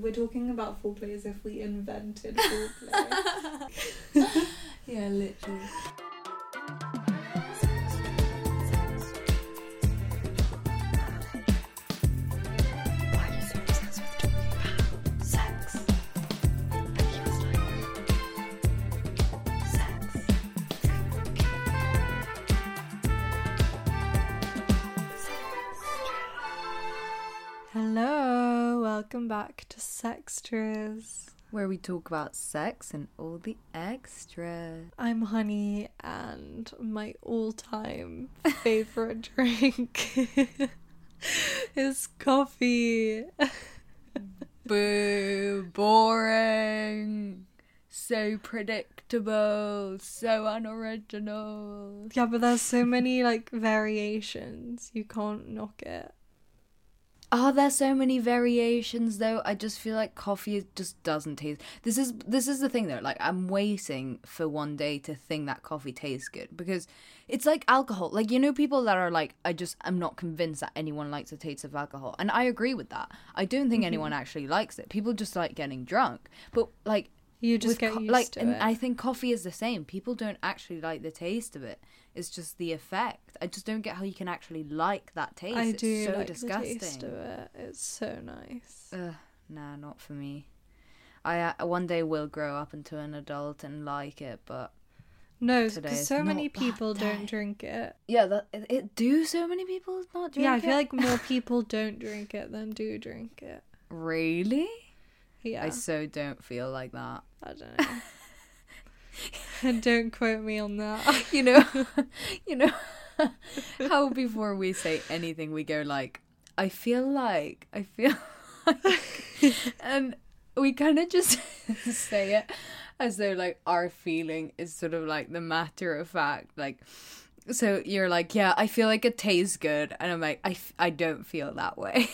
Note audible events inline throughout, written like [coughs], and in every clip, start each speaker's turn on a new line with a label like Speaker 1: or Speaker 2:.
Speaker 1: we're talking about foreplay as if we invented foreplay. [laughs]
Speaker 2: yeah, literally.
Speaker 1: Welcome back to Sextras.
Speaker 2: Where we talk about sex and all the extras.
Speaker 1: I'm Honey, and my all-time favorite [laughs] drink [laughs] is coffee. [laughs]
Speaker 2: Boo, boring. So predictable, so unoriginal.
Speaker 1: Yeah, but there's so many like variations. You can't knock it.
Speaker 2: Are there so many variations though? I just feel like coffee just doesn't taste. This is this is the thing though. Like I'm waiting for one day to think that coffee tastes good because it's like alcohol. Like you know people that are like I just I'm not convinced that anyone likes the taste of alcohol. And I agree with that. I don't think mm-hmm. anyone actually likes it. People just like getting drunk. But like
Speaker 1: You just get
Speaker 2: co-
Speaker 1: used
Speaker 2: like
Speaker 1: to
Speaker 2: and
Speaker 1: it.
Speaker 2: I think coffee is the same. People don't actually like the taste of it. It's just the effect. I just don't get how you can actually like that taste.
Speaker 1: I
Speaker 2: it's
Speaker 1: do
Speaker 2: so
Speaker 1: like
Speaker 2: disgusting.
Speaker 1: the taste of it. It's so nice.
Speaker 2: Ugh, nah, not for me. I uh, one day will grow up into an adult and like it, but
Speaker 1: No, because so many people don't drink it.
Speaker 2: yeah, that it, it do so many people not drink it.
Speaker 1: yeah, I
Speaker 2: it?
Speaker 1: feel like more [laughs] people don't drink it than do drink it.
Speaker 2: really.
Speaker 1: Yeah,
Speaker 2: I so don't feel like that.
Speaker 1: I don't know. and [laughs] don't quote me on that. [laughs]
Speaker 2: You know, [laughs] you know how before we say anything we go like, I feel like, I feel like, and we kind of just say it as though like our feeling is sort of like the matter of fact, like. So you're like, yeah, I feel like it tastes good, and I'm like, I, f- I don't feel that way.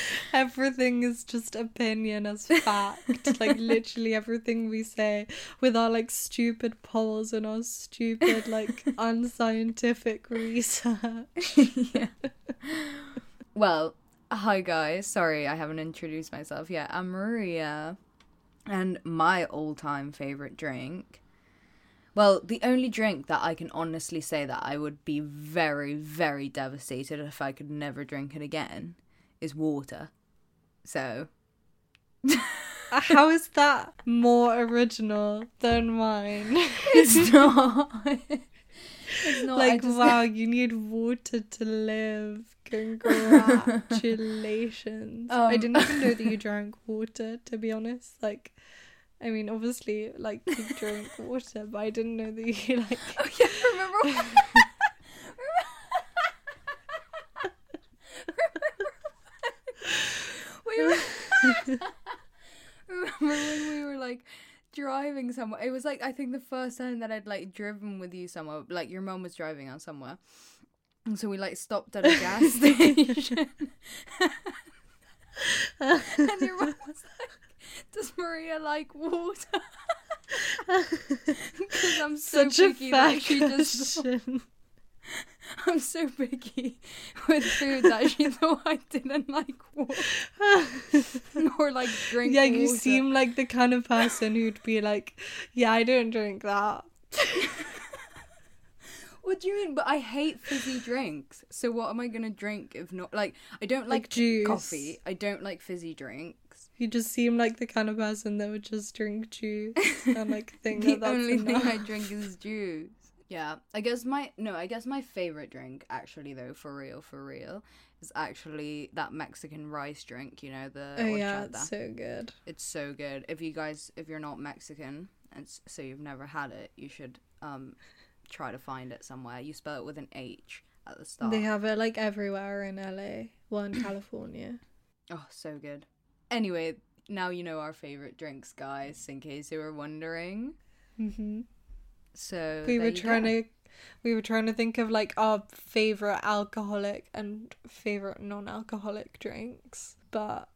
Speaker 2: [laughs]
Speaker 1: Everything is just opinion as fact. [laughs] like literally everything we say with our like stupid polls and our stupid like [laughs] unscientific research.
Speaker 2: yeah. Well, hi guys. Sorry, I haven't introduced myself yet. I'm Maria, and my all-time favorite drink. Well, the only drink that I can honestly say that I would be very, very devastated if I could never drink it again is water. So, [laughs]
Speaker 1: How is that more original than mine? [laughs]
Speaker 2: it's not. it's not.
Speaker 1: Like
Speaker 2: just-
Speaker 1: wow, [laughs] you need water to live. Congratulations. I
Speaker 2: Um,
Speaker 1: didn't even know that you drank water, to be honest. Like I mean obviously like you drink water, but I didn't know that you like
Speaker 2: Oh yeah, remember? We [laughs] were remember when we were like driving somewhere. It was like I think the first time that I'd like driven with you somewhere. Like your mom was driving us somewhere, and so we like stopped at a gas [laughs] station. [laughs] and your mom was like, "Does Maria like water?" Because I'm so
Speaker 1: such a
Speaker 2: picky
Speaker 1: fair
Speaker 2: that she just. [laughs] I'm so picky with food that she [laughs] thought I didn't like water [laughs] or like drink.
Speaker 1: yeah, you
Speaker 2: water.
Speaker 1: seem like the kind of person who'd be like, Yeah, I don't drink that.
Speaker 2: What do you mean? But I hate fizzy drinks. So what am I gonna drink if not like I don't
Speaker 1: Like
Speaker 2: like,
Speaker 1: juice.
Speaker 2: coffee. I don't like fizzy drinks.
Speaker 1: You just seem like the kind of person that would just drink juice and like think
Speaker 2: the
Speaker 1: that that's
Speaker 2: only thing I drink is juice. Yeah, I guess my no, I guess my favorite drink actually though, for real, for real, is actually that Mexican rice drink. You know the
Speaker 1: Oh yeah,
Speaker 2: horchata.
Speaker 1: it's so good.
Speaker 2: It's so good. If you guys, if you're not Mexican and so you've never had it, you should um try to find it somewhere. You spell it with an H at the start.
Speaker 1: They have it like everywhere in LA, well in California. [clears throat]
Speaker 2: oh, so good. Anyway, now you know our favorite drinks, guys. In case you were wondering.
Speaker 1: hmm
Speaker 2: So
Speaker 1: We were trying
Speaker 2: go.
Speaker 1: to, we were trying to think of like our favorite alcoholic and favorite non-alcoholic drinks, but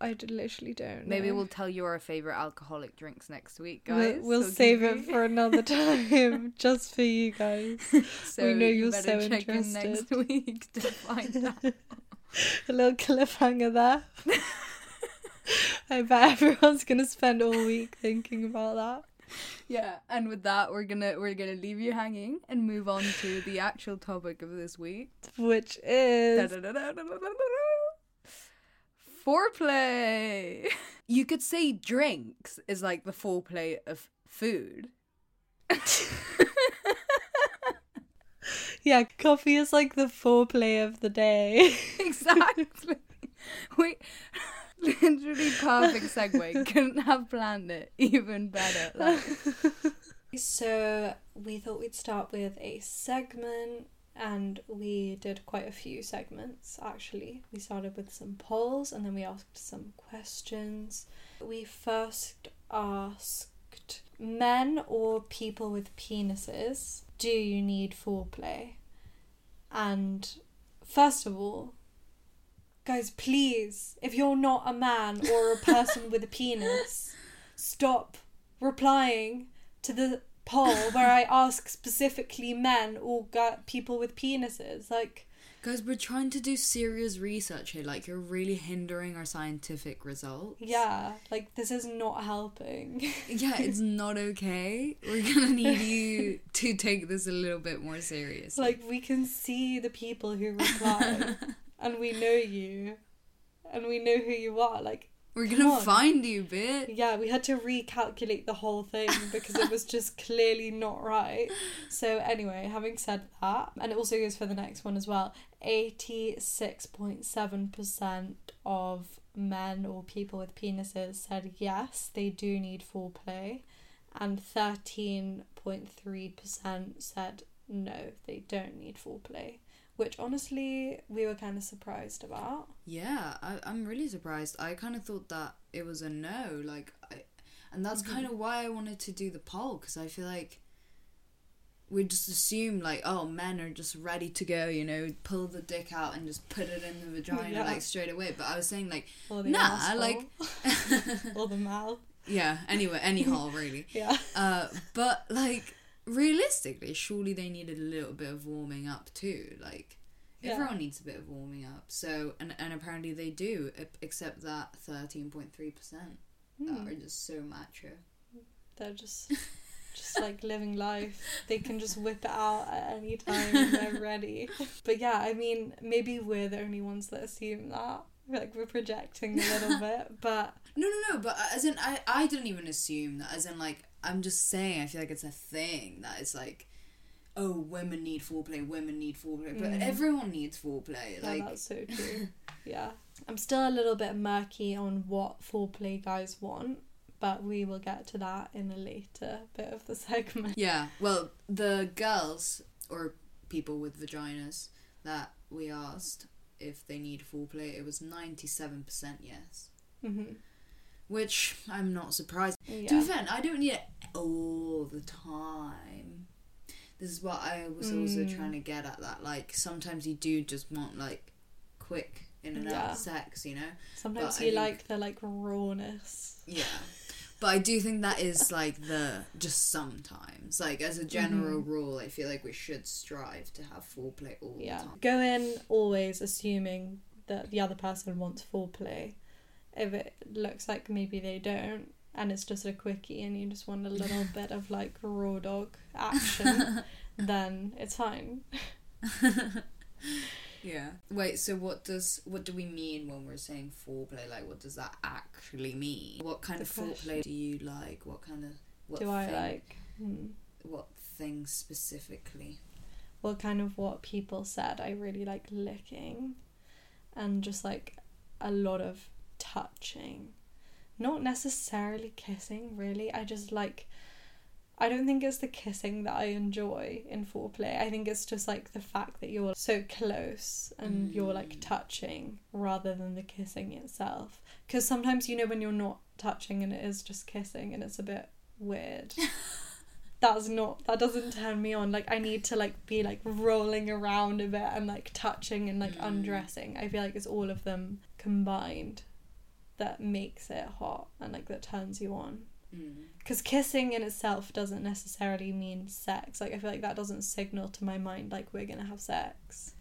Speaker 1: I literally don't.
Speaker 2: Maybe
Speaker 1: know.
Speaker 2: we'll tell you our favorite alcoholic drinks next week,
Speaker 1: We'll,
Speaker 2: guys.
Speaker 1: we'll
Speaker 2: So
Speaker 1: save it for another [laughs] time, just for you guys. [laughs]
Speaker 2: so
Speaker 1: we know
Speaker 2: you
Speaker 1: you're so
Speaker 2: check in next
Speaker 1: interested. [laughs]
Speaker 2: week to find out.
Speaker 1: A little cliffhanger there. I bet everyone's gonna spend all week thinking about that. [laughs]
Speaker 2: Yeah, and with that, we're gonna we're gonna leave you hanging and move on to the actual topic of this week.
Speaker 1: Which is
Speaker 2: Foreplay. [laughs] You could say drinks is like the foreplay of food. [laughs]
Speaker 1: yeah, coffee is like the foreplay of the day.
Speaker 2: exactly. Wait, literally perfect segue. [laughs] Couldn't have planned it even better. Like, [laughs]
Speaker 1: So we thought we'd start with a segment and we did quite a few segments actually. We started with some polls and then we asked some questions. We first asked men or people with penises, do you need foreplay? And first of all, guys, please, if you're not a man or a person with a penis, stop replying to the poll where I ask specifically men or gu- people with penises. Like,
Speaker 2: guys, we're trying to do serious research here. Like, you're really hindering our scientific results.
Speaker 1: yeah, like this is not helping. [laughs]
Speaker 2: Yeah, it's [laughs] not okay. We're gonna need you to take this a little bit more seriously.
Speaker 1: like, we can see the people who reply, [laughs] and we know you, and we know who you are. Like,
Speaker 2: we're gonna
Speaker 1: on.
Speaker 2: find you, bitch.
Speaker 1: Yeah, we had to recalculate the whole thing because it was [laughs] just clearly not right. So, anyway, having said that, and it also goes for the next one as well 86.7% of men or people with penises said yes, they do need foreplay, and 13.3% said no, they don't need foreplay. Which honestly, we were kind of surprised about.
Speaker 2: Yeah, I, I'm really surprised. I kind of thought that it was a no, like, I, and that's
Speaker 1: Mm-hmm.
Speaker 2: kind of why I wanted to do the poll because I feel like we just assume like, oh, men are just ready to go, you know, pull the dick out and just put it in the vagina
Speaker 1: Yeah.
Speaker 2: like straight away. But I was saying like,
Speaker 1: Or the
Speaker 2: nah,
Speaker 1: asshole,
Speaker 2: like, [laughs]
Speaker 1: or the mouth. [laughs]
Speaker 2: yeah. Anyway, any hole really. [laughs]
Speaker 1: Yeah.
Speaker 2: Uh, but like realistically, surely they needed a little bit of warming up too. Like
Speaker 1: Yeah.
Speaker 2: everyone needs a bit of warming up. So and and apparently they do, except that thirteen point three percent
Speaker 1: Hmm.
Speaker 2: are just so macho.
Speaker 1: They're just [laughs] just like living life. They can just whip it out at any time when they're [laughs] ready. But yeah, I mean, maybe we're the only ones that assume that. Like we're projecting a little [laughs] bit, but
Speaker 2: No, no, no. But uh, as in, I I didn't even assume that. As in, like I'm just saying, I feel like it's a thing that it's like. Oh, women need foreplay. Women need foreplay, but
Speaker 1: Mm.
Speaker 2: everyone needs foreplay.
Speaker 1: yeah,
Speaker 2: Like,
Speaker 1: that's so [laughs] true. yeah, I'm still a little bit murky on what foreplay guys want, but we will get to that in a later bit of the [laughs] segment.
Speaker 2: Yeah, well, the girls or people with vaginas that we asked if they need foreplay, it was 97% yes.
Speaker 1: hmm
Speaker 2: Which I'm not surprised. To be fair, I don't need it all the time. This is what I was also
Speaker 1: Mm.
Speaker 2: trying to get at that. Like, sometimes you do just want, like, quick in and
Speaker 1: Yeah.
Speaker 2: out sex, you know?
Speaker 1: Sometimes
Speaker 2: but I
Speaker 1: you
Speaker 2: think-
Speaker 1: like the like rawness.
Speaker 2: Yeah. But I do think that is like the just sometimes. Like as a general rule, I feel like we should strive to have foreplay all
Speaker 1: Yeah.
Speaker 2: the time.
Speaker 1: Go in always assuming that the other person wants foreplay. If it looks like maybe they don't, and it's just a quickie and you just want a little [laughs] bit of like raw dog action, [laughs] then it's fine. [laughs]
Speaker 2: Yeah. Wait, so what does what do we mean when we're saying foreplay? Like what does that actually mean? What kind
Speaker 1: Good
Speaker 2: of foreplay do you like? What kind of what
Speaker 1: Do I
Speaker 2: thing,
Speaker 1: like hmm,
Speaker 2: what things specifically?
Speaker 1: well kind of what people said. I really like licking and just like a lot of touching. Not necessarily kissing, really. I just like I don't think it's the kissing that I enjoy in foreplay. I think it's just like the fact that you're so close and you're like touching rather than the kissing itself. Because sometimes, you know, when you're not touching and it is just kissing and it's a bit weird. [laughs] That's not, that doesn't turn me on. Like, I need to like be like rolling around a bit and like touching and like
Speaker 2: Mm.
Speaker 1: undressing. I feel like it's all of them combined that makes it hot and like that turns you on
Speaker 2: Mm.
Speaker 1: because kissing in itself doesn't necessarily mean sex like i feel like that doesn't signal to my mind like we're gonna have sex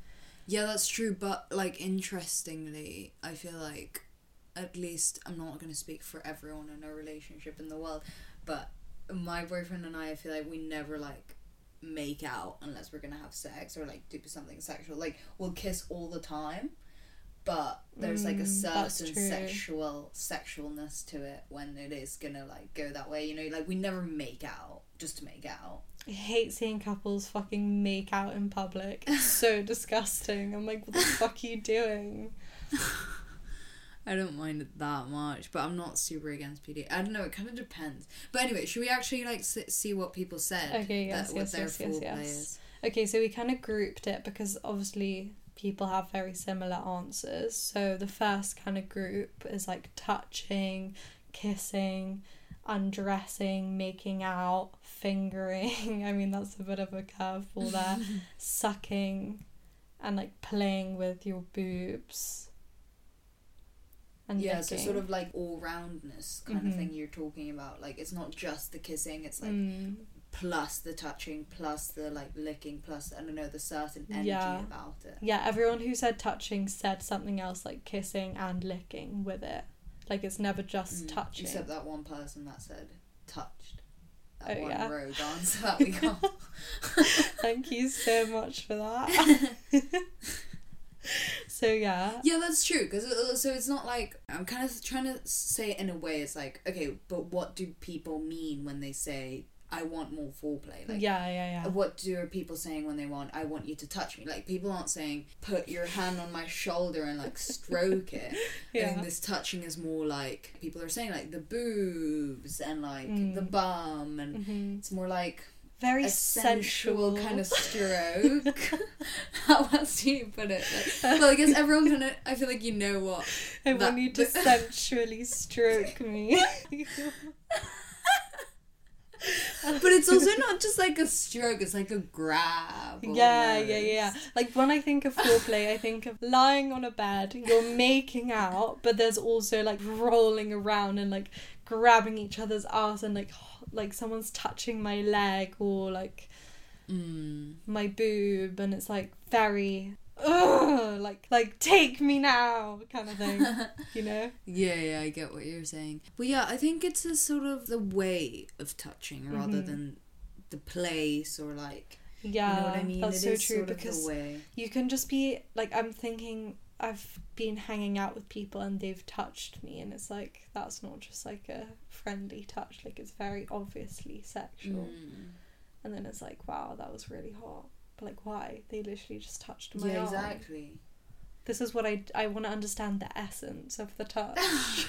Speaker 2: Yeah, that's true. But like, interestingly, I feel like, at least I'm not gonna speak for everyone in a relationship in the world, but my boyfriend and I, I feel like we never like make out unless we're gonna have sex or like do something sexual. Like we'll kiss all the time, but there's like a
Speaker 1: Mm,
Speaker 2: certain sexual sexualness to it when it is gonna like go that way. You know, like we never make out just to make out.
Speaker 1: I hate seeing couples fucking make out in public. It's [laughs] so disgusting. I'm like, what the fuck are you doing? [laughs]
Speaker 2: I don't mind it that much, but I'm not super against PD. I don't know. It kind of depends. But anyway, should we actually like s- see what people said?
Speaker 1: Okay, yes,
Speaker 2: what
Speaker 1: yes,
Speaker 2: their
Speaker 1: yes, yes, yes. Okay, so we kind of grouped it because obviously people have very similar answers. So the first kind of group is like touching, kissing, undressing, making out, fingering. [laughs] I mean, that's a bit of a curveball there. [laughs] Sucking and like playing with your boobs. And
Speaker 2: yeah, so sort of like all roundness kind of
Speaker 1: Mhm.
Speaker 2: thing you're talking about. Like it's not just the kissing; it's like
Speaker 1: Mm,
Speaker 2: plus the touching, plus the like licking, plus I don't know the certain energy
Speaker 1: Yeah.
Speaker 2: about it.
Speaker 1: yeah, everyone who said touching said something else like kissing and licking with it. Like it's never just
Speaker 2: Mm,
Speaker 1: touching.
Speaker 2: Except that one person that said touched. That
Speaker 1: Oh,
Speaker 2: one
Speaker 1: yeah.
Speaker 2: rogue [laughs] answer that we got.
Speaker 1: Thank you so much for that. [laughs] so yeah.
Speaker 2: Yeah, that's true. Because so it's not like I'm kind of trying to say it in a way. It's like okay, but what do people mean when they say I want more foreplay? Like,
Speaker 1: yeah, yeah, yeah.
Speaker 2: what do are people saying when they want I want you to touch me? Like people aren't saying put your hand on my shoulder and like stroke it. I [laughs]
Speaker 1: Yeah.
Speaker 2: think this touching is more like people are saying like the boobs and like
Speaker 1: Mm.
Speaker 2: the bum and
Speaker 1: hmm
Speaker 2: it's more like
Speaker 1: Very
Speaker 2: a sensual kind of [laughs] stroke. [laughs] How else do you put it? Like, well, I guess everyone kind of. I feel like you know what.
Speaker 1: I
Speaker 2: that-
Speaker 1: want you to sensually stroke me. [laughs]
Speaker 2: But it's also not just like a stroke. It's like a grab.
Speaker 1: yeah, yeah, yeah. Like when I think of foreplay, I think of lying on a bed, you're [laughs] making out, but there's also like rolling around and like grabbing each other's ass and like like someone's touching my leg or like
Speaker 2: Mm.
Speaker 1: my boob and it's like very ugh, like like take me now kind of thing [laughs] you know
Speaker 2: Yeah, yeah, I get what you're saying. But yeah, I think it's a sort of the way of touching rather
Speaker 1: Mhm.
Speaker 2: than the place or like.
Speaker 1: yeah
Speaker 2: you know what I mean?
Speaker 1: that's
Speaker 2: It
Speaker 1: so true because you can just be like i'm thinking i've been hanging out with people and they've touched me and it's like that's not just like a friendly touch like it's very obviously sexual
Speaker 2: Mm.
Speaker 1: and then it's like wow that was really hot but like why they literally just touched my
Speaker 2: Yeah,
Speaker 1: arm
Speaker 2: exactly.
Speaker 1: this is what i i want to understand the essence of the touch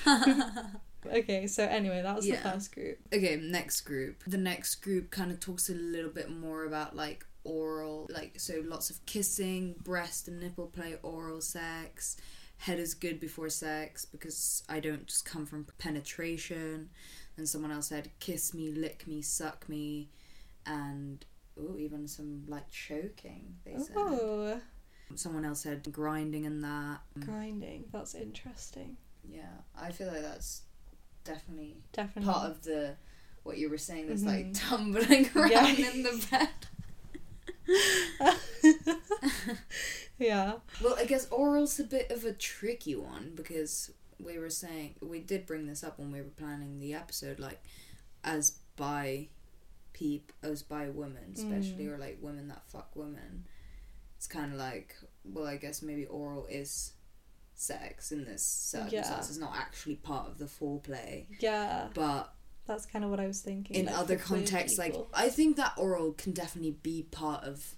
Speaker 1: [laughs] okay so anyway that was
Speaker 2: Yeah.
Speaker 1: the first group
Speaker 2: Okay, next group. The next group kind of talks a little bit more about like oral, like so lots of kissing, breast and nipple play, oral sex. Head is good before sex because I don't just come from penetration. And someone else said kiss me, lick me, suck me, and oh, even some like choking. They said.
Speaker 1: oh
Speaker 2: Someone else said grinding and that.
Speaker 1: grinding that's interesting
Speaker 2: Yeah, I feel like that's definitely
Speaker 1: definitely
Speaker 2: part of the what you were saying that's like
Speaker 1: Mhm.
Speaker 2: tumbling [laughs] around
Speaker 1: Yeah.
Speaker 2: in the bed. [laughs]
Speaker 1: yeah
Speaker 2: Well, I guess oral's a bit of a tricky one because we were saying we did bring this up when we were planning the episode, like as by peep as by women, especially
Speaker 1: Mm.
Speaker 2: or like women that fuck women. It's kind of like well, I guess maybe oral is sex in this circumstance.
Speaker 1: Yeah.
Speaker 2: It's not actually part of the foreplay,
Speaker 1: yeah
Speaker 2: but
Speaker 1: That's kind of what I was thinking.
Speaker 2: in
Speaker 1: like,
Speaker 2: other contexts like i think that oral can definitely be part of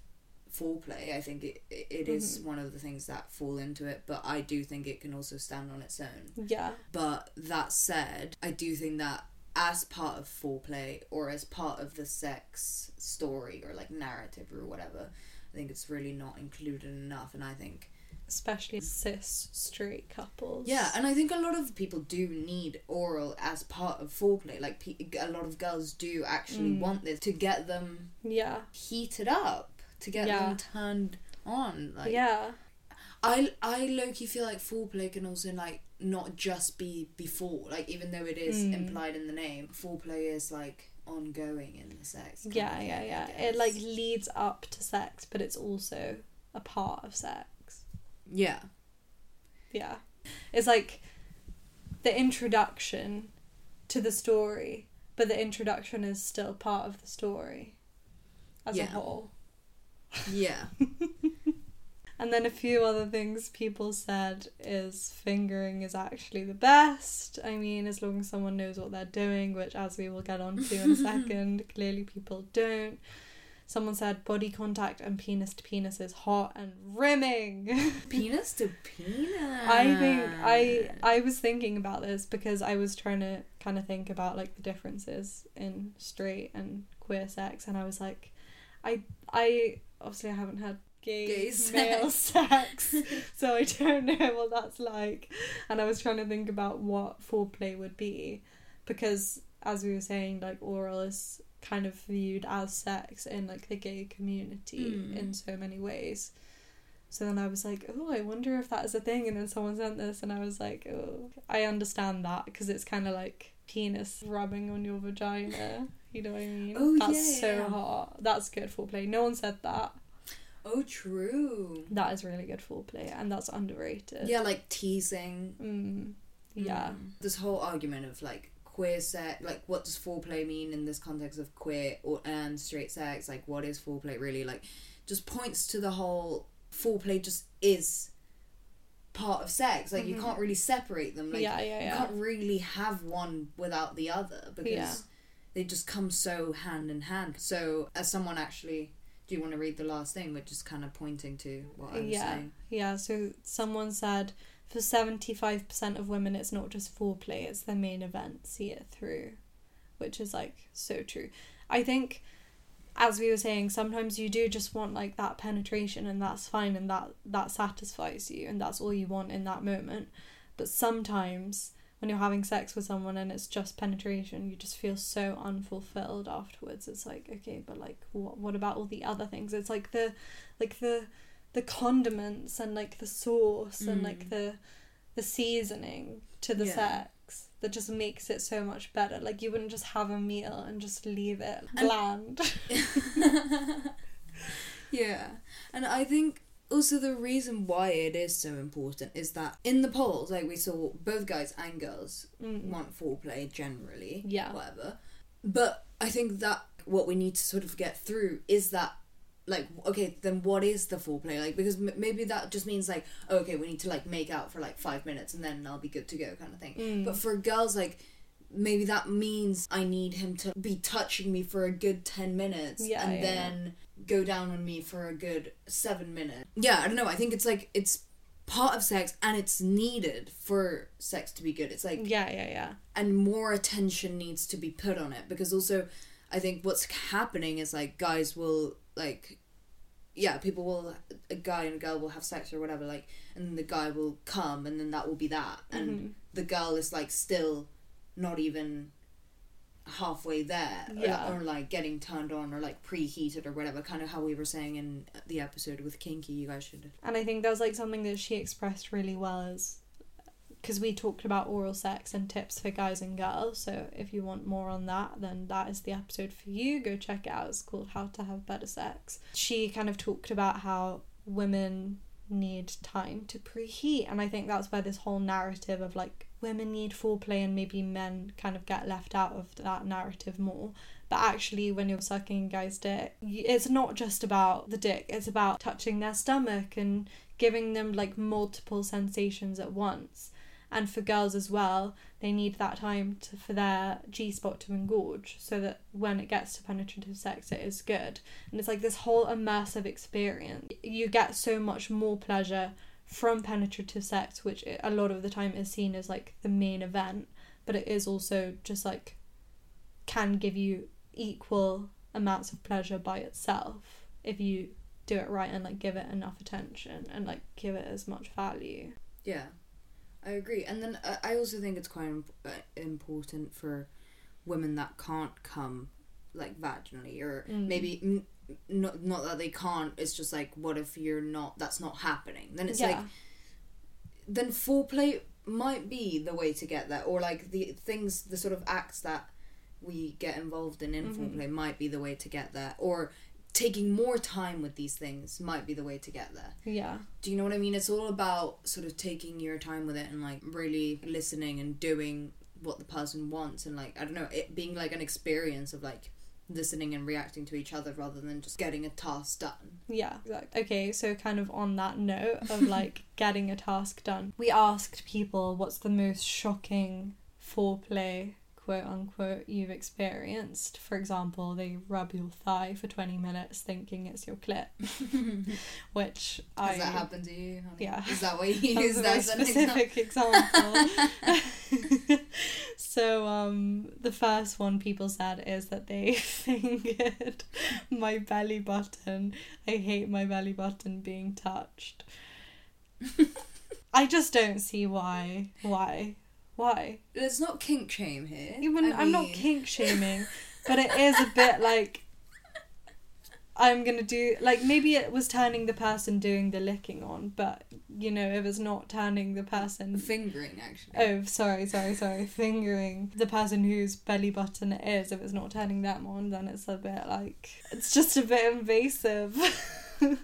Speaker 2: foreplay i think it it is
Speaker 1: Mhm.
Speaker 2: one of the things that fall into it but i do think it can also stand on its own
Speaker 1: yeah,
Speaker 2: but that said i do think that as part of foreplay or as part of the sex story or like narrative or whatever i think it's really not included enough and i think
Speaker 1: especially cis straight couples.
Speaker 2: Yeah, and I think a lot of people do need oral as part of foreplay. Like pe- a lot of girls do actually
Speaker 1: Mm.
Speaker 2: want this to get them
Speaker 1: yeah,
Speaker 2: heated up, to get
Speaker 1: Yeah.
Speaker 2: them turned on. Like
Speaker 1: yeah,
Speaker 2: I I low key feel like foreplay can also like not just be before. Like even though it is
Speaker 1: Mm.
Speaker 2: implied in the name, foreplay is like ongoing in the sex.
Speaker 1: yeah, yeah, yeah. It like leads up to sex, but it's also a part of sex.
Speaker 2: Yeah.
Speaker 1: Yeah. It's like the introduction to the story, but the introduction is still part of the story as
Speaker 2: Yeah.
Speaker 1: a whole.
Speaker 2: Yeah. [laughs]
Speaker 1: And then a few other things people said is fingering is actually the best. I mean, as long as someone knows what they're doing, which as we will get on to in a [laughs] second, clearly people don't. Someone said body contact and penis to penis is hot and rimming. [laughs]
Speaker 2: penis to penis.
Speaker 1: I think I I was thinking about this because I was trying to kind of think about like the differences in straight and queer sex and I was like I I obviously I haven't had gay,
Speaker 2: Gay [laughs]
Speaker 1: male sex so I don't know what that's like and I was trying to think about what foreplay would be because as we were saying like oral is kind of viewed as sex in like the gay community
Speaker 2: Mm.
Speaker 1: in so many ways so then I was like, oh, I wonder if that is a thing. And then someone sent this, and I was like, oh, I understand that because it's kind of like penis rubbing on your vagina. You know what I mean?
Speaker 2: Oh,
Speaker 1: That's
Speaker 2: yeah,
Speaker 1: so
Speaker 2: yeah.
Speaker 1: hot. That's good foreplay. No one said that.
Speaker 2: Oh, true.
Speaker 1: That is really good foreplay, and that's underrated.
Speaker 2: Yeah, like teasing.
Speaker 1: Mm, yeah.
Speaker 2: Mm. This whole argument of like queer sex, like what does foreplay mean in this context of queer or and straight sex? Like what is foreplay really? Like just points to the whole foreplay just is part of sex. Like you
Speaker 1: Mhm.
Speaker 2: can't really separate them. Like
Speaker 1: yeah, yeah,
Speaker 2: you can't really have one without the other because
Speaker 1: Yeah.
Speaker 2: they just come so hand in hand. So as someone actually do you want to read the last thing which is kind of pointing to what I was
Speaker 1: Yeah.
Speaker 2: saying?
Speaker 1: Yeah, so someone said for 75% of women, it's not just foreplay, it's the main event. See it through, which is like so true. I think, as we were saying, sometimes you do just want like that penetration, and that's fine, and that, that satisfies you, and that's all you want in that moment. But sometimes when you're having sex with someone and it's just penetration, you just feel so unfulfilled afterwards. It's like, okay, but like, what, what about all the other things? It's like the, like the, the condiments and like the sauce and like
Speaker 2: Mm.
Speaker 1: the the seasoning to the
Speaker 2: Yeah.
Speaker 1: sex that just makes it so much better. Like you wouldn't just have a meal and just leave it
Speaker 2: And-
Speaker 1: bland. [laughs]
Speaker 2: yeah, and I think also the reason why it is so important is that in the polls, like we saw, both guys and girls
Speaker 1: Mm.
Speaker 2: want foreplay generally,
Speaker 1: Yeah.
Speaker 2: whatever. But I think that what we need to sort of get through is that. Like okay, then what is the foreplay like? Because m- maybe that just means like okay, we need to like make out for like five minutes and then I'll be good to go, kind of thing.
Speaker 1: Mm.
Speaker 2: But for girls, like maybe that means I need him to be touching me for a good 10 minutes
Speaker 1: Yeah,
Speaker 2: and
Speaker 1: yeah,
Speaker 2: then go down on me for a good 7 minutes. Yeah, I don't know. I think it's like it's part of sex and it's needed for sex to be good. It's like
Speaker 1: yeah, yeah, yeah.
Speaker 2: and more attention needs to be put on it because also I think what's happening is like guys will like yeah, people will a guy and a girl will have sex or whatever like and the guy will come and then that will be that and
Speaker 1: Mhm.
Speaker 2: the girl is like still not even halfway there or-
Speaker 1: Yeah.
Speaker 2: or, like getting turned on or like preheated or whatever kind of how we were saying in the episode with kinky you guys should
Speaker 1: And I think that was like something that she expressed really well as because we talked about oral sex and tips for guys and girls. So if you want more on that, then that is the episode for you. Go check it out. It's called How to Have Better Sex. She kind of talked about how women need time to preheat, and I think that's where this whole narrative of like women need foreplay and maybe men kind of get left out of that narrative more. But actually, when you're sucking a guy's dick, it's not just about the dick, it's about touching their stomach and giving them like multiple sensations at once. And for girls as well, they need that time to, for their G spot to engorge so that when it gets to penetrative sex, it is good. And it's like this whole immersive experience. You get so much more pleasure from penetrative sex, which a lot of the time is seen as like the main event, but it is also just like can give you equal amounts of pleasure by itself if you do it right and like give it enough attention and like give it as much value.
Speaker 2: Yeah, I agree. And then uh, I also think it's quite imp- uh, important for women that can't come like vaginally, or
Speaker 1: Mm.
Speaker 2: maybe n- not not that they can't. It's just like, what if you're not? That's not happening. Then it's like
Speaker 1: yeah.
Speaker 2: then foreplay might be the way to get there, or like the things, the sort of acts that we get involved in in
Speaker 1: Mhm.
Speaker 2: foreplay might be the way to get there, or taking more time with these things might be the way to get there.
Speaker 1: Yeah.
Speaker 2: Do you know what I mean? It's all about sort of taking your time with it and like really listening and doing what the person wants and like I don't know, it being like an experience of like listening and reacting to each other rather than just getting a task done.
Speaker 1: Yeah, exactly. Okay, so kind of on that note of [laughs] like getting a task done, we asked people what's the most shocking foreplay quote unquote you've experienced. For example, they rub your thigh for 20 minutes thinking it's your clit, [laughs] which
Speaker 2: Has
Speaker 1: I.
Speaker 2: that happened to you? honey?
Speaker 1: Yeah.
Speaker 2: Is that what [laughs] you use that as an example?
Speaker 1: So um the first one people said is that they [laughs] fingered my belly button. I hate my belly button being touched. [laughs] I just don't see why. Why? Why?
Speaker 2: There's not kink shame here.
Speaker 1: Even
Speaker 2: I
Speaker 1: I'm not kink shaming, but it is a [laughs] bit like I'm gonna do like maybe it was turning the person doing the licking on, but you know if it's not turning the person.
Speaker 2: fingering actually.
Speaker 1: Oh, sorry, sorry, sorry. [laughs] Fingering the person whose belly button it is. If it's not turning them on, then it's a bit like it's just a bit invasive. [laughs]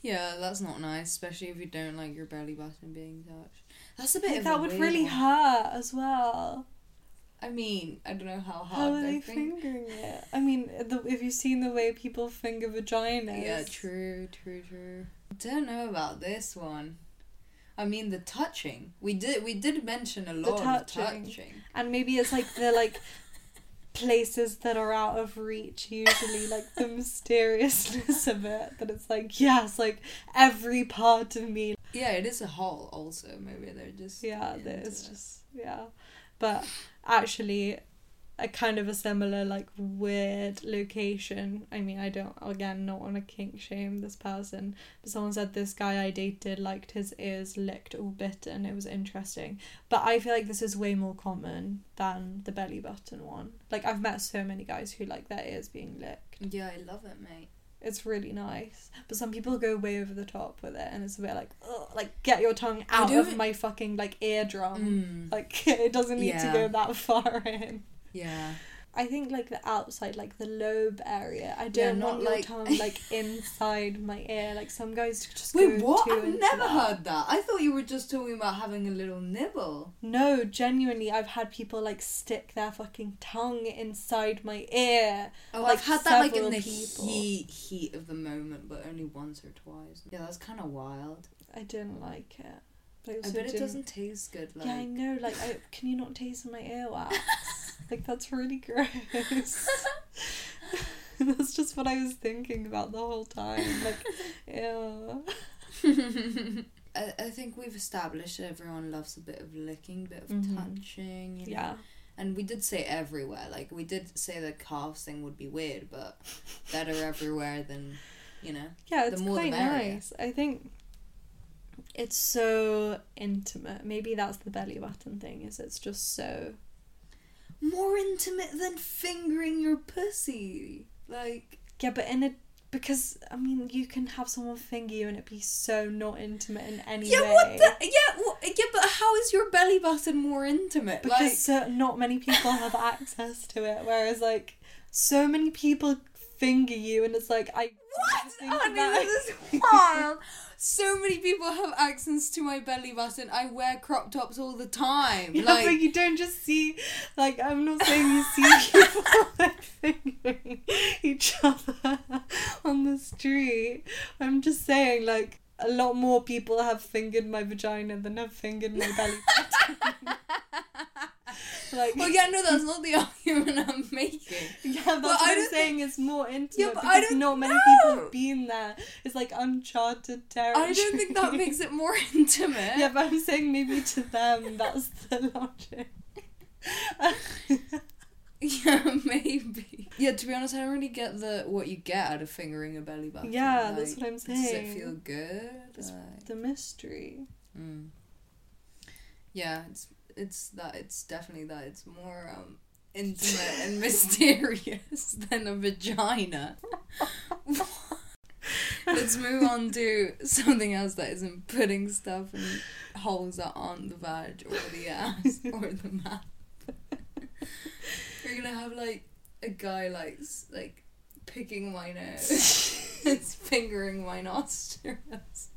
Speaker 2: Yeah, that's not nice, especially if you don't like your belly button being touched. That's a bit of a
Speaker 1: that would really
Speaker 2: one.
Speaker 1: hurt as well.
Speaker 2: I mean, I don't know how hard
Speaker 1: How are
Speaker 2: they
Speaker 1: they
Speaker 2: think.
Speaker 1: fingering it? I mean, the, if you've seen the way people finger vaginas.
Speaker 2: Yeah, true, true, true. Don't know about this one. I mean, the touching. We did we did mention a lot
Speaker 1: touching.
Speaker 2: of touching.
Speaker 1: And maybe it's like the like [laughs] places that are out of reach usually like the mysteriousness of it that it's like yes like every part of me
Speaker 2: Yeah, it is a hole. Also, maybe they're just
Speaker 1: yeah there's
Speaker 2: it.
Speaker 1: just yeah but actually a kind of a similar like weird location. I mean i don't again not want to kink shame this person but someone said this guy i dated liked his ears licked or bitten it was interesting. But i feel like this is way more common than the belly button one. Like i've met so many guys who like their ears being licked.
Speaker 2: Yeah, I love it, mate.
Speaker 1: It's really nice but some people go way over the top with it and it's a bit like Ugh, like get your tongue out of my fucking like eardrum
Speaker 2: Mm,
Speaker 1: like [laughs] it doesn't need to go that far in.
Speaker 2: yeah.
Speaker 1: I think like the outside, like the lobe area. I don't
Speaker 2: not
Speaker 1: want your
Speaker 2: like-
Speaker 1: tongue like [laughs] inside my ear. Like some guys just
Speaker 2: Wait, what? I've never
Speaker 1: that.
Speaker 2: heard that. I thought you were just talking about having a little nibble.
Speaker 1: No, genuinely, I've had people like stick their fucking tongue inside my ear.
Speaker 2: Oh,
Speaker 1: Like,
Speaker 2: I've had that like in the
Speaker 1: people.
Speaker 2: heat heat of the moment, but only once or twice. Yeah, that's kind of wild.
Speaker 1: I didn't like it. But I,
Speaker 2: I bet it doesn't taste good. Like
Speaker 1: Yeah, I know. Like, I, can you not taste my earwax? [laughs] [laughs] like, that's really gross. [laughs] that's just what I was thinking about the whole time. Like, [laughs] ew.
Speaker 2: I, I think we've established that everyone loves a bit of licking, bit of
Speaker 1: Mhm.
Speaker 2: touching. You know?
Speaker 1: Yeah.
Speaker 2: And we did say everywhere. Like we did say the calves thing would be weird, but better everywhere than, you know.
Speaker 1: Yeah,
Speaker 2: The
Speaker 1: it's
Speaker 2: more the
Speaker 1: quite
Speaker 2: merrier.
Speaker 1: nice. I think it's so intimate. Maybe that's the belly button thing. Is it's just so
Speaker 2: More intimate than fingering your pussy. Like
Speaker 1: yeah, but in a because I mean you can have someone finger you and it be so not intimate in any
Speaker 2: yeah,
Speaker 1: way.
Speaker 2: what the yeah, wha- yeah, but how is your belly button more intimate?
Speaker 1: because
Speaker 2: like
Speaker 1: so, not many people have access to it. Whereas like so many people finger you and it's like I
Speaker 2: What? Honey, this is wild. [laughs] So many people have access to my belly button. I wear crop tops all the time.
Speaker 1: Yeah,
Speaker 2: like,
Speaker 1: but you don't just see like I'm not saying you see [laughs] people like fingering each other on the street. I'm just saying like a lot more people have fingered my vagina than have fingered my belly button. [laughs] like
Speaker 2: well, yeah, no, that's not the [laughs] argument I'm making.
Speaker 1: yeah, that's
Speaker 2: but
Speaker 1: what
Speaker 2: I
Speaker 1: I'm
Speaker 2: don't
Speaker 1: saying. It's more intimate
Speaker 2: but I don't
Speaker 1: not many
Speaker 2: know.
Speaker 1: people have been there. It's like uncharted territory.
Speaker 2: I don't think that makes it more [laughs] intimate.
Speaker 1: Yeah, but I'm saying maybe to them that's the logic. [laughs]
Speaker 2: Yeah, maybe. Yeah, to be honest, I don't really get the what you get out of fingering a belly button.
Speaker 1: Yeah, that's
Speaker 2: Like,
Speaker 1: what I'm saying.
Speaker 2: Does it feel good?
Speaker 1: It's-
Speaker 2: Like-
Speaker 1: the mystery.
Speaker 2: Mm. Yeah, it's it's that it's definitely that it's more um intimate and [laughs] mysterious [laughs] than a vagina. [laughs] Let's move on to something else that isn't putting stuff in holes that aren't the vag or the ass or the mouth. You're gonna have like a guy like like picking my nose. it's fingering my nostrils.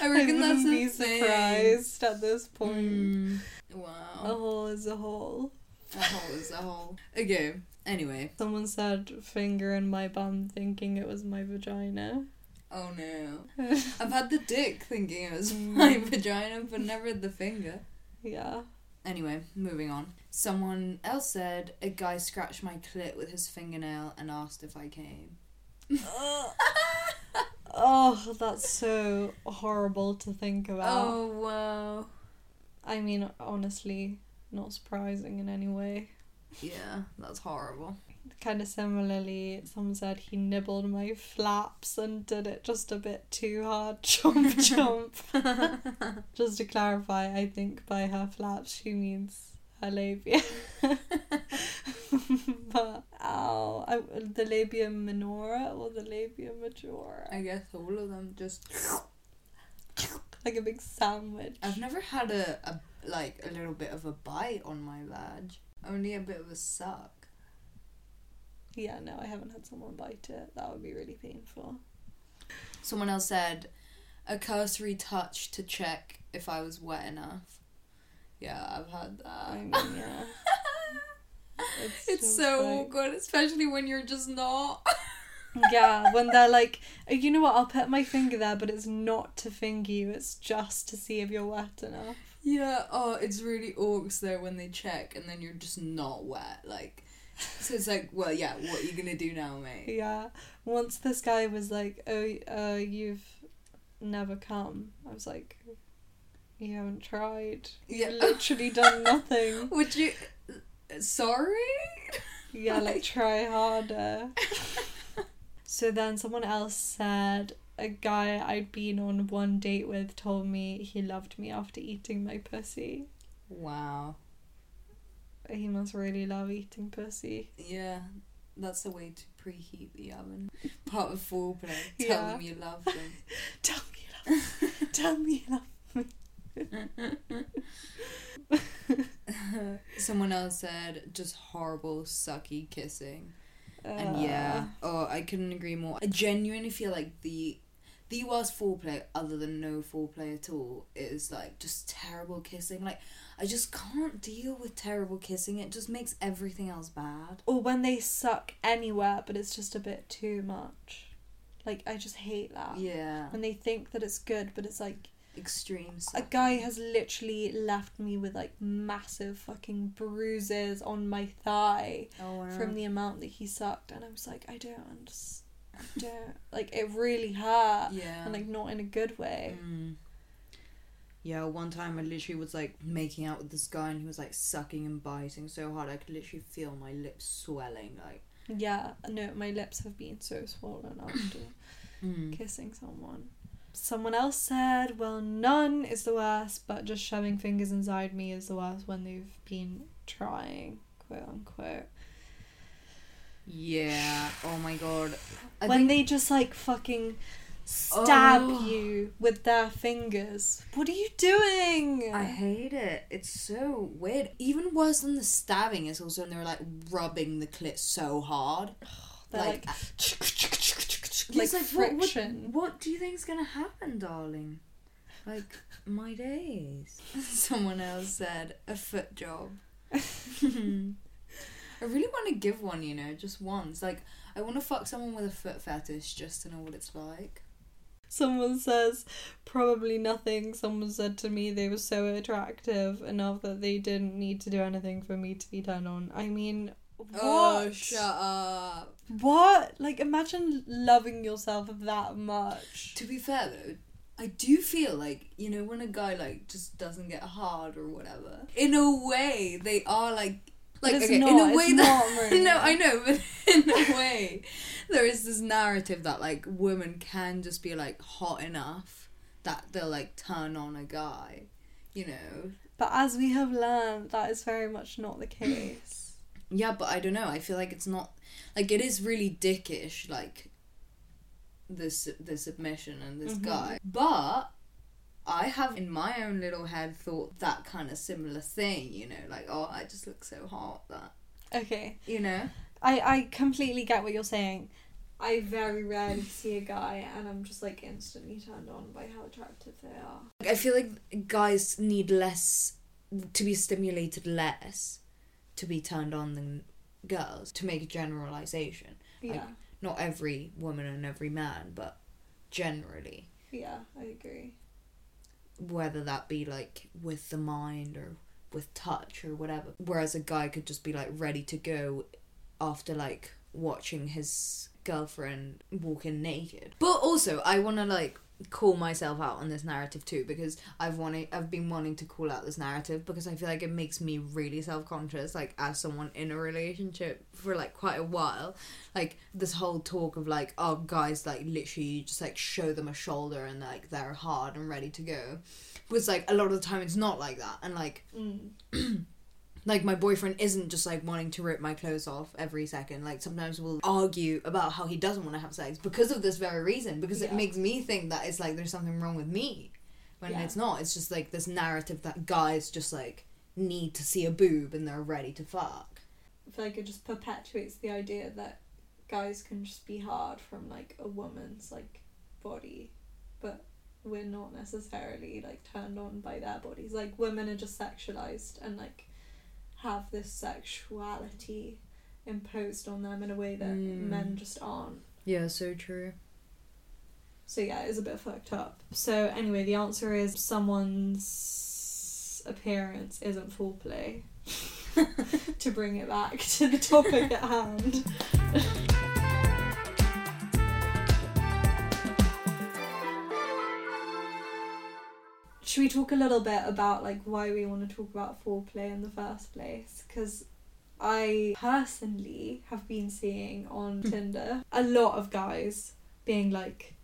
Speaker 2: I
Speaker 1: I
Speaker 2: reckon
Speaker 1: wouldn't
Speaker 2: that's the
Speaker 1: be
Speaker 2: thing.
Speaker 1: surprised at this point.
Speaker 2: Mm,
Speaker 1: A hole is a hole.
Speaker 2: A hole is a hole. Okay. Anyway.
Speaker 1: Someone said finger in my bum thinking it was my vagina.
Speaker 2: Oh no. [laughs] I've had the dick thinking it was mm. my vagina, but never the finger.
Speaker 1: yeah.
Speaker 2: Anyway, moving on. Someone else said a guy scratched my clit with his fingernail and asked if I came. [laughs]
Speaker 1: Oh, that's so horrible to think about.
Speaker 2: Oh wow.
Speaker 1: I mean, honestly, not surprising in any way.
Speaker 2: Yeah, that's horrible.
Speaker 1: Kind of similarly, someone said he nibbled my flaps and did it just a bit too hard. [laughs] Chomp chomp. [laughs] just to clarify, I think by her flaps she means her labia. [laughs] but ow, I, the labia minora or the labia majora,
Speaker 2: I guess all of them just.
Speaker 1: Like a big sandwich.
Speaker 2: I've never had a, a like a little bit of a bite on my vag. Only a bit of a suck.
Speaker 1: Yeah, no, I haven't had someone bite it. That would be really painful.
Speaker 2: Someone else said a cursory touch to check if I was wet enough. Yeah, I've had that.
Speaker 1: I mean, yeah. [laughs] It's,
Speaker 2: it's so
Speaker 1: like-
Speaker 2: awkward, especially when you're just not. [laughs]
Speaker 1: yeah, when they're like, "Oh, you know what, I'll put my finger there, but it's not to finger you, it's just to see if you're wet enough.
Speaker 2: Yeah, oh, it's really awkward though when they check and then you're just not wet. Like, so it's like, well, yeah, what are you gonna do now, mate?
Speaker 1: Yeah. Once this guy was like, oh, uh, you've never come. I was like, you haven't tried.
Speaker 2: Yeah.
Speaker 1: You've literally done nothing. [laughs]
Speaker 2: Would you. Sorry?
Speaker 1: Yeah, like [laughs] try harder. [laughs] So then someone else said a guy I'd been on one date with told me he loved me after eating my pussy.
Speaker 2: Wow.
Speaker 1: He must really love eating pussy.
Speaker 2: Yeah, that's the way to preheat the oven. [laughs] Part of foreplay. [laughs] Tell
Speaker 1: Yeah.
Speaker 2: them you love them. [laughs]
Speaker 1: Tell me you love me. Tell me you love me.
Speaker 2: Someone else said just horrible, sucky kissing.
Speaker 1: Me.
Speaker 2: And yeah, uh. oh, I couldn't agree more. I genuinely feel like the the worst foreplay, other than no foreplay at all, is like just terrible kissing. Like I just can't deal with terrible kissing. It just makes everything else bad.
Speaker 1: Or when they suck anywhere, but it's just a bit too much. Like I just hate that.
Speaker 2: Yeah,
Speaker 1: When they think that it's good, but it's like
Speaker 2: extreme.
Speaker 1: a guy has literally left me with like massive fucking bruises on my thigh
Speaker 2: oh, wow.
Speaker 1: from the amount that he sucked, and I was like, I don't understand. I don't like it. Really hurt,
Speaker 2: yeah.
Speaker 1: and like not in a good way.
Speaker 2: Mm. Yeah, one time I literally was like making out with this guy and he was like sucking and biting so hard I could literally feel my lips swelling. Like,
Speaker 1: Yeah, no, my lips have been so swollen after [coughs]
Speaker 2: mm.
Speaker 1: kissing someone. Someone else said, well, none is the worst, but just shoving fingers inside me is the worst when they've been trying, quote unquote.
Speaker 2: yeah. Oh my god. I
Speaker 1: when
Speaker 2: think-
Speaker 1: they just like fucking stab
Speaker 2: Oh.
Speaker 1: you with their fingers. What are you doing?
Speaker 2: I hate it. It's so weird. Even worse than the stabbing is also when they were like rubbing the clit so hard. Like,
Speaker 1: like,
Speaker 2: uh,
Speaker 1: Like,
Speaker 2: like, what- what-
Speaker 1: friction.
Speaker 2: What, do you think's gonna happen, darling? Like my days. [laughs] Someone else said a foot job. [laughs] I really want to give one, you know, just once. Like I want to fuck someone with a foot fetish just to know what it's like.
Speaker 1: Someone says probably nothing. Someone said to me they were so attractive enough that they didn't need to do anything for me to be turned on. I mean, what?
Speaker 2: Oh, shut up.
Speaker 1: What? Like, imagine loving yourself that much.
Speaker 2: To be fair though, I do feel like you know when a guy like just doesn't get hard or whatever. In a way, they are like like okay, in a way that
Speaker 1: not [laughs] really.
Speaker 2: no, I know, but in a way, there is this narrative that like women can just be like hot enough that they'll like turn on a guy, you know.
Speaker 1: But as we have learned, that is very much not the case. [clears throat]
Speaker 2: Yeah, but I don't know. I feel like it's not like it is really dickish, like this the submission and this
Speaker 1: Mhm.
Speaker 2: guy. But I have in my own little head thought that kind of similar thing, you know, like oh, I just look so hot that
Speaker 1: Okay,
Speaker 2: you know.
Speaker 1: I I completely get what you're saying. I very rarely see a guy and I'm just like instantly turned on by how attractive they are.
Speaker 2: I feel like guys need less to be stimulated less to be turned on than girls to make a generalization.
Speaker 1: Yeah.
Speaker 2: Like, Not every woman and every man, but generally,
Speaker 1: yeah, I agree.
Speaker 2: whether that be like with the mind or with touch or whatever. Whereas a guy could just be like ready to go after like watching his girlfriend walking naked. But also, I want to like call myself out on this narrative too because I've wanted I've been wanting to call out this narrative because I feel like it makes me really self-conscious like as someone in a relationship for like quite a while like this whole talk of like oh guys like literally you just like show them a shoulder and like they're hard and ready to go was like a lot of the time it's not like that and like
Speaker 1: Mm. [clears throat]
Speaker 2: like my boyfriend isn't just like wanting to rip my clothes off every second like sometimes we'll argue about how he doesn't want to have sex because of this very reason because it makes me think that it's like there's something wrong with me when
Speaker 1: Yeah.
Speaker 2: it's not it's just like this narrative that guys just like need to see a boob and they're ready to fuck
Speaker 1: I feel like it just perpetuates the idea that guys can just be hard from like a woman's like body, but we're not necessarily like turned on by their bodies. Like women are just sexualized and like have this sexuality imposed on them in a way that
Speaker 2: Mm.
Speaker 1: men just aren't.
Speaker 2: yeah so true
Speaker 1: So yeah, it's a bit fucked up. So anyway, the answer is someone's appearance isn't foreplay. [laughs] [laughs] to bring it back to the topic at hand. [laughs] Should we talk a little bit about like why we want to talk about foreplay in the first place? Because I personally have been seeing on hmm. Tinder a lot of guys being like,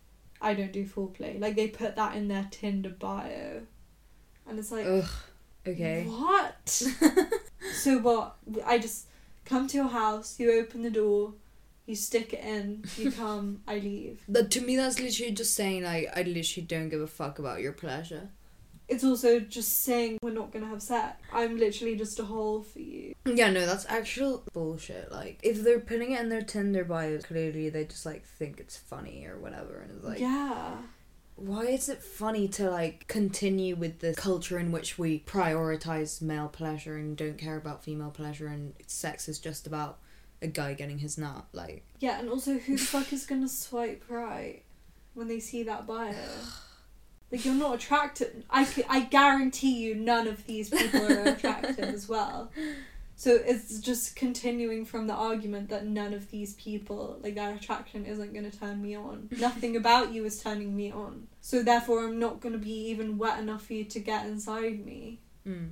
Speaker 1: I don't do foreplay. Like they put that in their Tinder bio. And it's like,
Speaker 2: ugh okay
Speaker 1: what? [laughs] so what? I just come to your house, you open the door, you stick it in, you [laughs] come, I leave.
Speaker 2: but to me that's literally just saying like I literally don't give a fuck about your pleasure
Speaker 1: It's also just saying we're not gonna have sex. I'm literally just a hole for you.
Speaker 2: Yeah, no, that's actual bullshit. Like, if they're putting it in their Tinder bio, clearly they just like think it's funny or whatever, and it's like,
Speaker 1: yeah.
Speaker 2: why is it funny to like continue with the culture in which we prioritize male pleasure and don't care about female pleasure, and sex is just about a guy getting his nut? Like,
Speaker 1: Yeah, and also who the fuck is gonna swipe right when they see that bio? [sighs] [sighs] [sighs] Like you're not attracted. I guarantee you, none of these people are attractive as well. So it's just continuing from the argument that none of these people, like their attraction, isn't gonna turn me on. Nothing about you is turning me on. So therefore, I'm not gonna be even wet enough for you to get inside me.
Speaker 2: mm.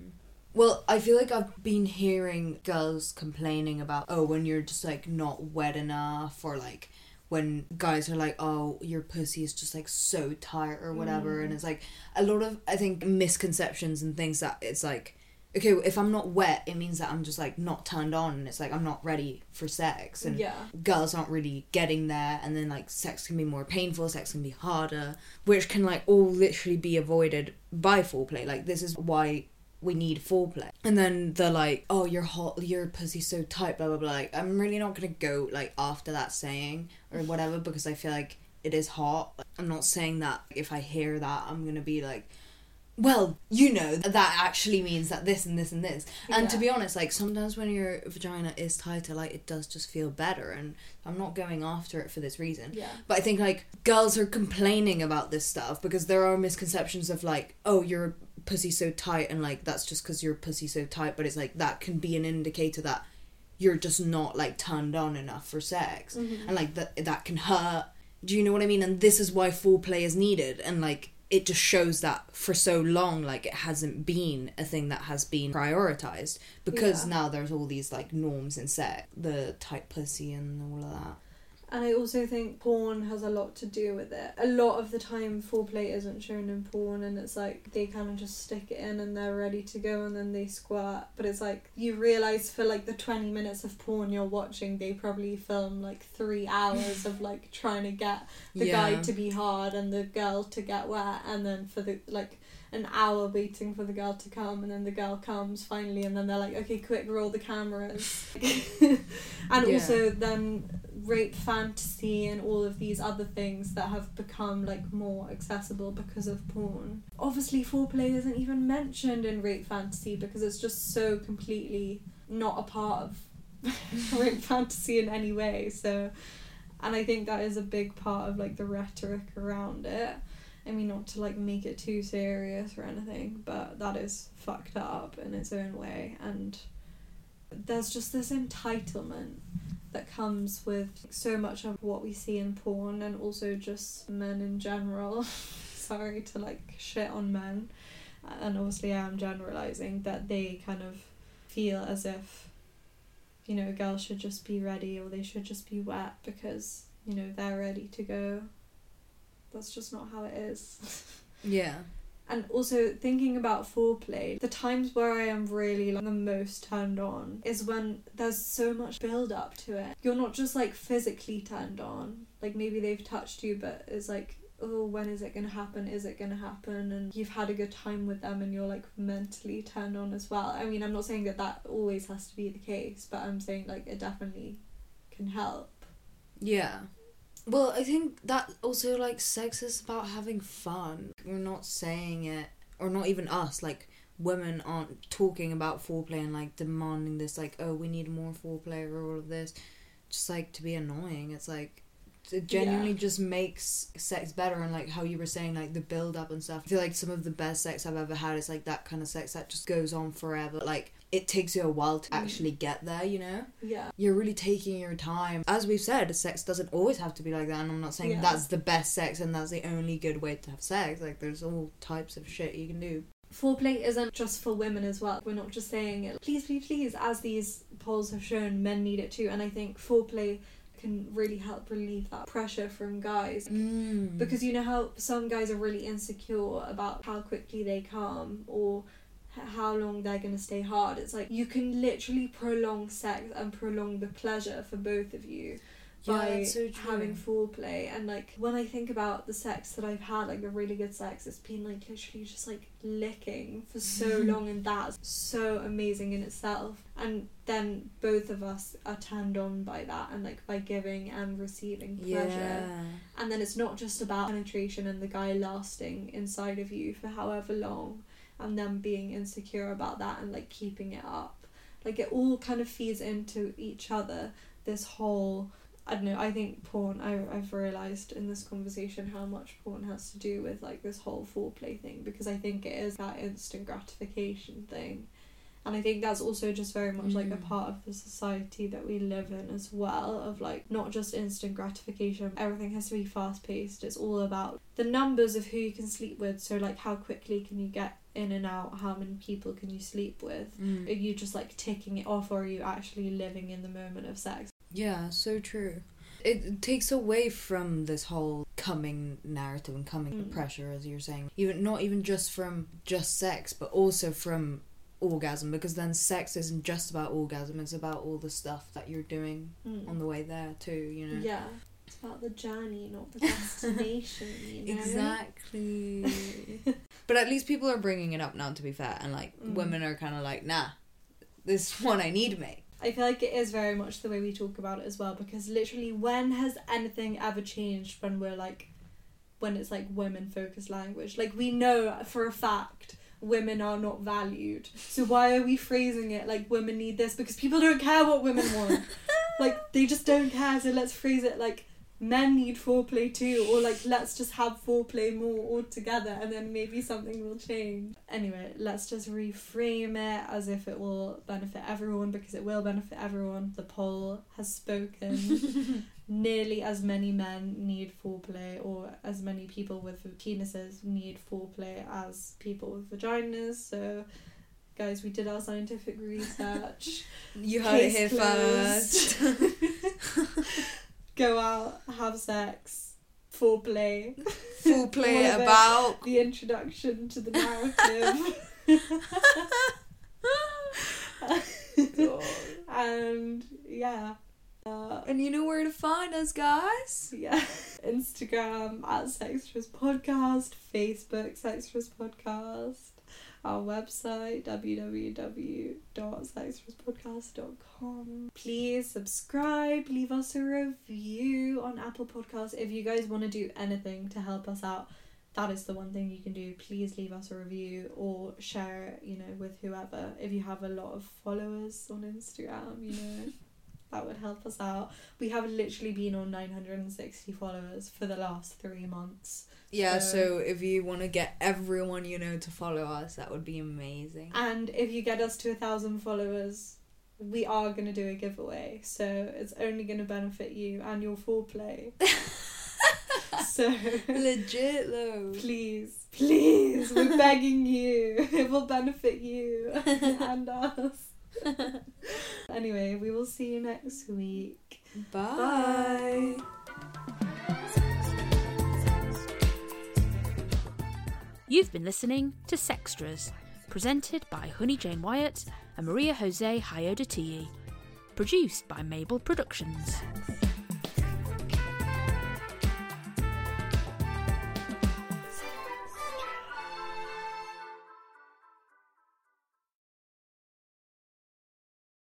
Speaker 2: Well, I feel like I've been hearing girls complaining about, oh, when you're just like not wet enough, or like when guys are like, oh, your pussy is just like so tight or whatever.
Speaker 1: Mm.
Speaker 2: And it's like a lot of, I think, misconceptions and things that it's like, okay, if I'm not wet, it means that I'm just like not turned on. And it's like I'm not ready for sex. And
Speaker 1: yeah.
Speaker 2: girls aren't really getting there and then like sex can be more painful sex can be harder which can like all literally be avoided by foreplay like this is why we need foreplay and then they're like oh you're hot your pussy's so tight blah blah blah like i'm really not gonna go like after that saying or whatever because i feel like it is hot i'm not saying that if i hear that i'm gonna be like well, you know, that actually means that this and this and this. And to be honest, like sometimes when your vagina is tighter, like it does just feel better. And I'm not going after it for this reason.
Speaker 1: Yeah.
Speaker 2: But I think like girls are complaining about this stuff because there are misconceptions of like, oh, your pussy so tight, and like that's just because your pussy so tight. But it's like that can be an indicator that you're just not like turned on enough for sex,
Speaker 1: Mhm.
Speaker 2: and like that that can hurt. Do you know what I mean? And this is why foreplay is needed, and like it just shows that for so long, like it hasn't been a thing that has been prioritized because
Speaker 1: Yeah.
Speaker 2: now there's all these like norms in sex, the tight pussy and all of that.
Speaker 1: And I also think porn has a lot to do with it. A lot of the time, foreplay isn't shown in porn, and it's like they kind of just stick it in and they're ready to go, and then they squirt. But it's like you realize for like the 20 minutes of porn you're watching, they probably film like three hours of like trying to get the guy to be hard and the girl to get wet, and then for the like an hour waiting for the girl to come and then the girl comes finally and then they're like okay quick roll the cameras. [laughs] And
Speaker 2: Yeah.
Speaker 1: also then rape fantasy and all of these other things that have become like more accessible because of porn. Obviously foreplay isn't even mentioned in rape fantasy because it's just so completely not a part of [laughs] rape [laughs] fantasy in any way so and i think that is a big part of like the rhetoric around it I mean, not to like make it too serious or anything, but that is fucked up in its own way. And there's just this entitlement that comes with so much of what we see in porn and also just men in general. [laughs] Sorry to like shit on men. And obviously, I am generalizing that they kind of feel as if, you know, girls should just be ready or they should just be wet because, you know, they're ready to go that's just not how it is. [laughs]
Speaker 2: Yeah.
Speaker 1: and also thinking about foreplay, the times where I am really like the most turned on is when there's so much build up to it. You're not just like physically turned on. Like maybe they've touched you but it's like oh when is it going to happen? Is it going to happen? And you've had a good time with them and you're like mentally turned on as well. I mean, I'm not saying that that always has to be the case, but I'm saying like it definitely can help.
Speaker 2: Yeah. Well, I think that also like sex is about having fun. We're not saying it, or not even us. Like women aren't talking about foreplay and like demanding this. Like, oh, we need more foreplay or all of this, just like to be annoying. It's like it genuinely
Speaker 1: Yeah.
Speaker 2: just makes sex better and like how you were saying like the build up and stuff. I feel like some of the best sex I've ever had is like that kind of sex that just goes on forever. Like it takes you a while to
Speaker 1: Mm.
Speaker 2: actually get there. You know
Speaker 1: Yeah.
Speaker 2: you're really taking your time. As we've said, sex doesn't always have to be like that, and I'm not saying
Speaker 1: Yeah.
Speaker 2: that's the best sex and that's the only good way to have sex. Like, there's all types of shit you can do.
Speaker 1: Foreplay isn't just for women as well. We're not just saying it. Please, please, please. As these polls have shown, men need it too, and I think foreplay can really help relieve that pressure from guys.
Speaker 2: Mm.
Speaker 1: Because you know how some guys are really insecure about how quickly they come or how long they're going to stay hard. It's like you can literally prolong sex and prolong the pleasure for both of you
Speaker 2: Yeah,
Speaker 1: by
Speaker 2: so
Speaker 1: having foreplay. And like when I think about the sex that I've had, like the really good sex, it's been like literally just like licking for so [laughs] long, and that's so amazing in itself. And then both of us are turned on by that, and like by giving and receiving pleasure.
Speaker 2: yeah.
Speaker 1: And then it's not just about penetration and the guy lasting inside of you for however long and them being insecure about that and like keeping it up. Like it all kind of feeds into each other. This whole I don't know, I think porn I I've realised in this conversation how much porn has to do with like this whole foreplay thing because I think it is that instant gratification thing. And I think that's also just very much like a
Speaker 2: Mm.
Speaker 1: part of the society that we live in as well, of like not just instant gratification, everything has to be fast paced. It's all about the numbers of who you can sleep with. So, like, how quickly can you get in and out? How many people can you sleep with?
Speaker 2: Mm.
Speaker 1: Are you just like ticking it off, or are you actually living in the moment of sex?
Speaker 2: Yeah, so true. It, takes away from this whole coming narrative and coming
Speaker 1: Mm.
Speaker 2: pressure, as you're saying. Even not even just from just sex, but also from orgasm, because then sex isn't just about orgasm; it's about all the stuff that you're doing on the way there too. You know.
Speaker 1: Yeah. It's about the journey, not the destination, [laughs] you know?
Speaker 2: Exactly. [laughs] but at least people are bringing it up now. To be fair, and like
Speaker 1: Mm.
Speaker 2: women are kind of like, nah, this [laughs] one I need, mate.
Speaker 1: I feel like it is very much the way we talk about it as well because literally when has anything ever changed when we're like when it's like women focused language like we know for a fact women are not valued so why are we phrasing it like women need this because people don't care what women want like they just don't care so let's phrase it like men need foreplay too or like let's just have foreplay more altogether and then maybe something will change. Anyway let's just reframe it as if it will benefit everyone because it will benefit everyone. The poll has spoken. [laughs] Nearly as many men need foreplay or as many people with penises need foreplay as people with vaginas. So guys we did our scientific research. [laughs]
Speaker 2: You heard it here
Speaker 1: closed.
Speaker 2: first. [laughs]
Speaker 1: go out, have sex, foreplay,
Speaker 2: Full play [laughs]
Speaker 1: All of it.
Speaker 2: about.
Speaker 1: the introduction to the narrative. [laughs] and yeah. Uh,
Speaker 2: And you know where to find us, guys.
Speaker 1: Yeah. [laughs] Instagram at Sextras Podcast, Facebook Sextras Podcast, our website www.sextraspodcast.com. Please subscribe, leave us a review on Apple Podcasts. If you guys want to do anything to help us out, that is the one thing you can do. Please leave us a review or share, you know, with whoever. If you have a lot of followers on Instagram, you know, that would help us out. We have literally been on 960 followers for the last three months.
Speaker 2: Yeah,
Speaker 1: So-
Speaker 2: so if you want to get everyone you know to follow us, that would be amazing.
Speaker 1: And if you get us to a thousand followers, we are going to do a giveaway. So it's only going to benefit you and your foreplay. [laughs] so
Speaker 2: Legit though.
Speaker 1: please, please, we're begging you. [laughs] It will benefit you [laughs] and us. [laughs] anyway, we will see you next week.
Speaker 2: Bye.
Speaker 3: You've been listening to Sextras, presented by Honey Jane Wyatt and Maria Jose Hayodatiyi, produced by Mabel Productions.